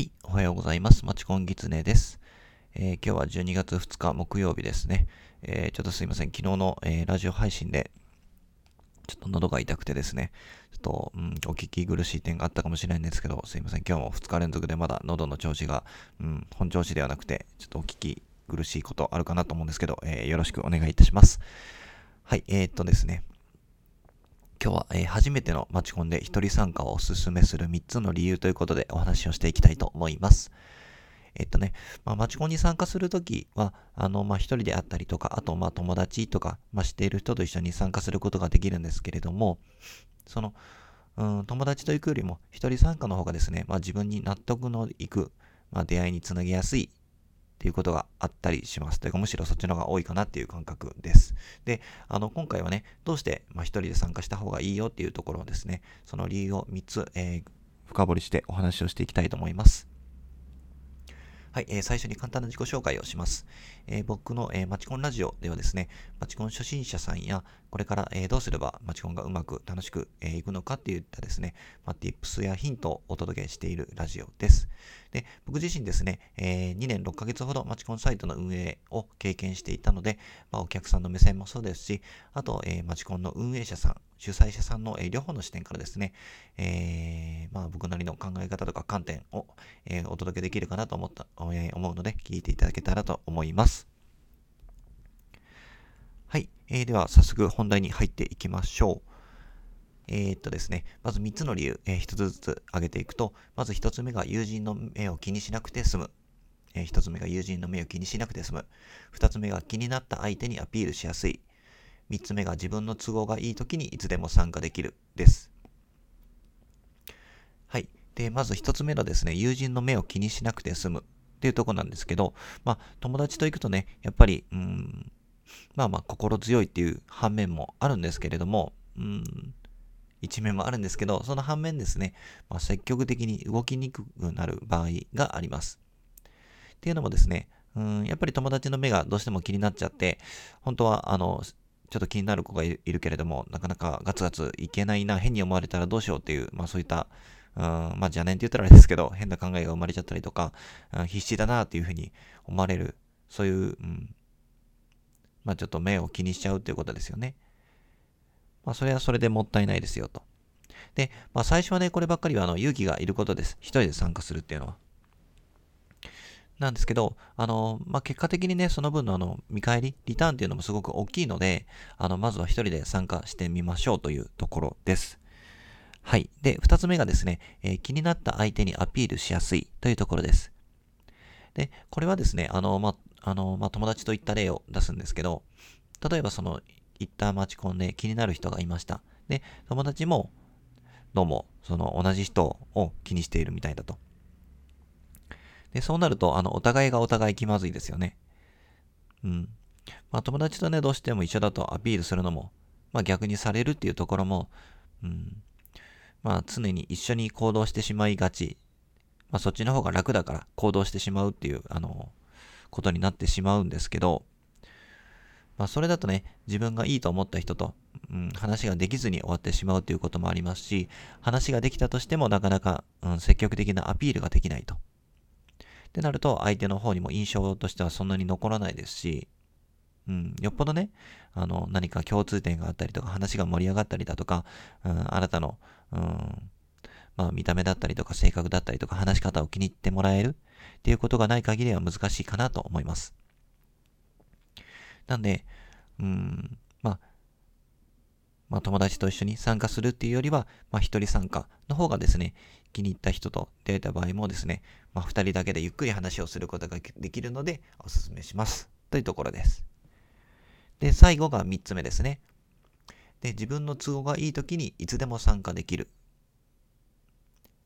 はい、おはようございます。マチコンギツネです。えー今日は12月2日木曜日ですね。えーちょっとすいません。昨日の、えーラジオ配信で、ちょっと喉が痛くてですね、ちょっと、うん、お聞き苦しい点があったかもしれないんですけど、すいません。今日も2日連続でまだ喉の調子が、うん、本調子ではなくて、ちょっとお聞き苦しいことあるかなと思うんですけど、えーよろしくお願いいたします。はい、えーっとですね。今日は、えー初めてのマチコンで一人参加をお勧めする3つの理由ということでお話をしていきたいと思います。えっとね、まあ、マチコンに参加するときは、あの、まあ、一人であったりとか、あと、まあ、友達とか、まあ、知っている人と一緒に参加することができるんですけれども、その、うん、友達と行くよりも、一人参加の方がですね、まあ、自分に納得のいく、まあ、出会いにつなげやすいっていうことがあったりします。というか、むしろそっちの方が多いかなっていう感覚です。で、あの、今回はね、どうして、まあ、一人で参加した方がいいよっていうところをですね、その理由を3つ、えー深掘りしてお話をしていきたいと思います。はい、えー最初に簡単な自己紹介をします。えー僕の、えーマチコンラジオではですね、マチコン初心者さんや、これから、えーどうすればマチコンがうまく楽しく、えーいくのかっていったですね、まあ、tips やヒントをお届けしているラジオです。で、僕自身ですね、えー2年6ヶ月ほどマチコンサイトの運営を経験していたので、まあ、お客さんの目線もそうですし、あと、えーマチコンの運営者さん、主催者さんの、え両方の視点からですね、えーまあ、僕なりの考え方とか観点を、えお届けできるかなと思った、え思うので、聞いていただけたらと思います。はい、えーでは早速本題に入っていきましょう。えーっとですね、まず3つの理由、えー1つずつ挙げていくと、まず1つ目が友人の目を気にしなくて済む。えー1つ目が友人の目を気にしなくて済む。2つ目が気になった相手にアピールしやすい。3つ目が自分の都合がいい時にいつでも参加できるです。はい。で、まず1つ目のですね、友人の目を気にしなくて済むっていうとこなんですけど、まあ、友達と行くとね、やっぱり、うん、まあまあ、心強いっていう反面もあるんですけれども、うん、一面もあるんですけど、その反面ですね、まあ、積極的に動きにくくなる場合があります。っていうのもですね、うん、やっぱり友達の目がどうしても気になっちゃって、本当は、あの、ちょっと気になる子がいるけれども、なかなかガツガツいけないな、変に思われたらどうしようっていう、まあそういった、うん、まあ邪念って言ったらあれですけど、変な考えが生まれちゃったりとか、うん必死だなっていうふうに思われる、そういう、うん、まあちょっと目を気にしちゃうっていうことですよね。まあそれはそれでもったいないですよと。で、まあ最初はね、こればっかりはあの勇気がいることです。一人で参加するっていうのは。なんですけど、あの、まあ、結果的にね、その分のあの、見返り、リターンっていうのもすごく大きいので、あの、まずは一人で参加してみましょうというところです。はい。で、二つ目がですね、えー気になった相手にアピールしやすいというところです。で、これはですね、あの、まあ、あの、まあ、友達といった例を出すんですけど、例えばその、行ったマチコンで気になる人がいました。で、友達も、どうも、その、同じ人を気にしているみたいだと。で、そうなると、あの、お互いがお互い気まずいですよね。うん。まあ、友達とね、どうしても一緒だとアピールするのも、まあ、逆にされるっていうところも、うん。まあ、常に一緒に行動してしまいがち。まあ、そっちの方が楽だから行動してしまうっていう、あの、ことになってしまうんですけど、まあ、それだとね、自分がいいと思った人と、うん、話ができずに終わってしまうということもありますし、話ができたとしてもなかなか、うん、積極的なアピールができないと。ってなると、相手の方にも印象としてはそんなに残らないですし、うん、よっぽどね、あの、何か共通点があったりとか、話が盛り上がったりだとか、うん、あなたの、うん、まあ、見た目だったりとか、性格だったりとか、話し方を気に入ってもらえるっていうことがない限りは難しいかなと思います。なんで、うん、まあ、まあ、友達と一緒に参加するっていうよりは、まあ、一人参加の方がですね、気に入った人と出会えた場合もですね、まあ、二人だけでゆっくり話をすることができるので、お勧めします。というところです。で、最後が三つ目ですね。で、自分の都合がいい時にいつでも参加できる。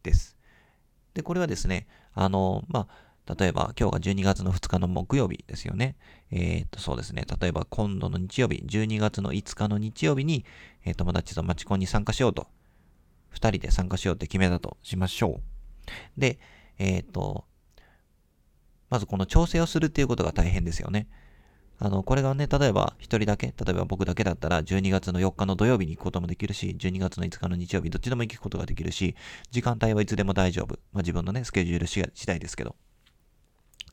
です。で、これはですね、あの、まあ、例えば今日が12月の2日の木曜日ですよね。えーっと、そうですね。例えば今度の日曜日、12月の5日の日曜日に、えー友達とマチコンに参加しようと。2人で参加しようって決めたとしましょう。で、えーっと、まずこの調整をするっていうことが大変ですよね。あの、これがね、例えば一人だけ、例えば僕だけだったら12月の4日の土曜日に行くこともできるし、12月の5日の日曜日、どっちでも行くことができるし、時間帯はいつでも大丈夫。まあ自分のね、スケジュール次第ですけど。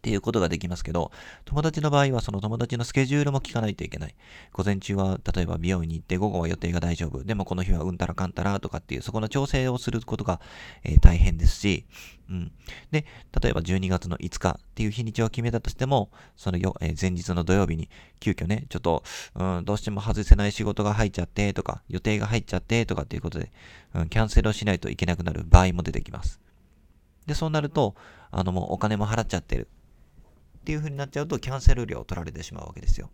っていうことができますけど、友達の場合はその友達のスケジュールも聞かないといけない。午前中は例えば美容院に行って午後は予定が大丈夫。でもこの日はうんたらかんたらとかっていうそこの調整をすることが、えー、大変ですし、うん。で、例えば12月の5日っていう日にちを決めたとしても、そのよ、えー、前日の土曜日に急遽ね、ちょっと、うん、どうしても外せない仕事が入っちゃってとか、予定が入っちゃってとかっていうことで、うん、キャンセルをしないといけなくなる場合も出てきます。で、そうなると、あのもうお金も払っちゃってる。っていう風になっちゃうとキャンセル料を取られてしまうわけですよ。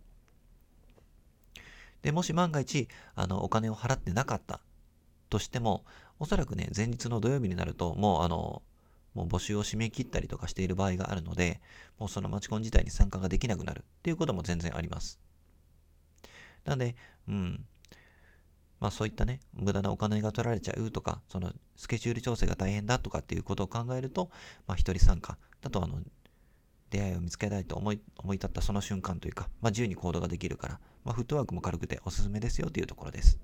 で、もし万が一、あの、お金を払ってなかったとしても、おそらくね、前日の土曜日になると、もうあの、もう募集を締め切ったりとかしている場合があるので、もうそのマチコン自体に参加ができなくなるっていうことも全然あります。なので、うん。まあそういったね、無駄なお金が取られちゃうとか、そのスケジュール調整が大変だとかっていうことを考えると、まあ一人参加だとあの、出会いを見つけたいと思い思い立ったその瞬間というか、まあ、自由に行動ができるから、まあ、フットワークも軽くておすすめですよというところです。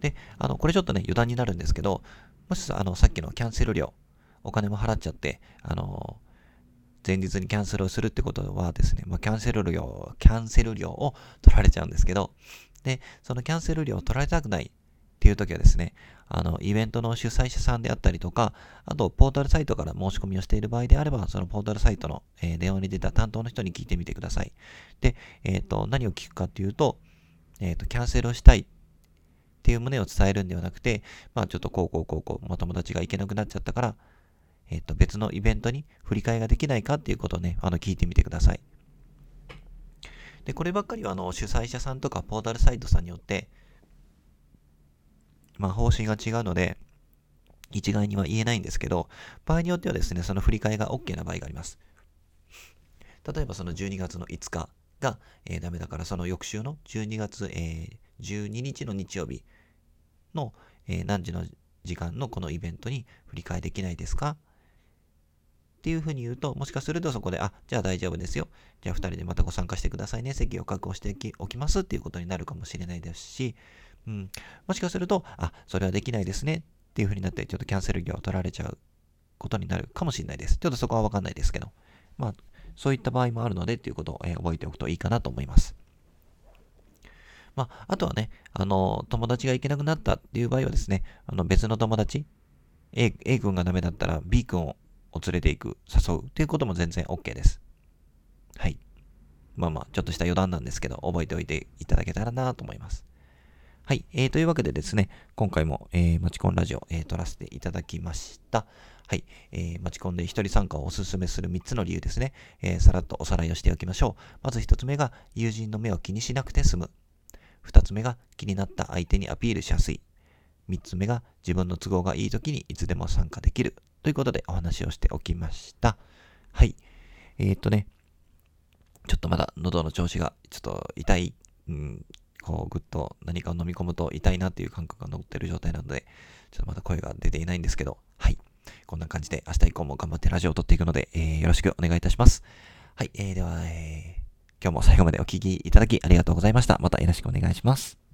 で、あの、これちょっとね、余談になるんですけど、もしあの、さっきのキャンセル料、お金も払っちゃって、あの、前日にキャンセルをするってことはですね、まあ、キャンセル料、キャンセル料を取られちゃうんですけど、で、そのキャンセル料を取られたくないっていう時はですね、あの、イベントの主催者さんであったりとか、あと、ポータルサイトから申し込みをしている場合であれば、そのポータルサイトの、えー、電話に出た担当の人に聞いてみてください。で、えっ、ー、と、何を聞くかっていうと、えっ、ー、と、キャンセルをしたいっていう旨を伝えるんではなくて、まあ、ちょっとこうこうこうこう、まあ、友達が行けなくなっちゃったから、えっ、と、別のイベントに振り替えができないかっていうことをね、あの、聞いてみてください。で、こればっかりは、あの、主催者さんとかポータルサイトさんによって、まあ、方針が違うので、一概には言えないんですけど、場合によってはですね、その振り替えが OK な場合があります。例えばその12月の5日が、えー、ダメだから、その翌週の12月、えー、12日の日曜日の、えー、何時の時間のこのイベントに振り替えできないですか？っていうふうに言うと、もしかするとそこで、あ、じゃあ大丈夫ですよ。じゃあ2人でまたご参加してくださいね。席を確保しておきますっていうことになるかもしれないですし、うん。もしかすると、あ、それはできないですねっていう風になって、ちょっとキャンセル料を取られちゃうことになるかもしれないです。ちょっとそこはわかんないですけど。まあ、そういった場合もあるのでっていうことを、えー、覚えておくといいかなと思います。まあ、あとはね、あの、友達が行けなくなったっていう場合はですね、あの、別の友達、A, A 君がダメだったら B 君を連れて行く、誘うっていうことも全然 OK です。はい。まあまあ、ちょっとした余談なんですけど、覚えておいていただけたらなと思います。はい。えー、というわけでですね、今回も、えー、マチコンラジオ、えー、撮らせていただきました。はい。えー、マチコンで一人参加をお勧めする3つの理由ですね。えー、さらっとおさらいをしておきましょう。まず1つ目が、友人の目を気にしなくて済む。2つ目が、気になった相手にアピールしやすい。3つ目が、自分の都合がいい時にいつでも参加できる。ということでお話をしておきました。はい。えー、っとね、ちょっとまだ喉の調子がちょっと痛い、うん、こうぐっと何かを飲み込むと痛いなっていう感覚が残ってる状態なので、ちょっとまだ声が出ていないんですけど、はい。こんな感じで明日以降も頑張ってラジオを撮っていくので、えー、よろしくお願いいたします。はい。えー、では、えー、今日も最後までお聴きいただきありがとうございました。またよろしくお願いします。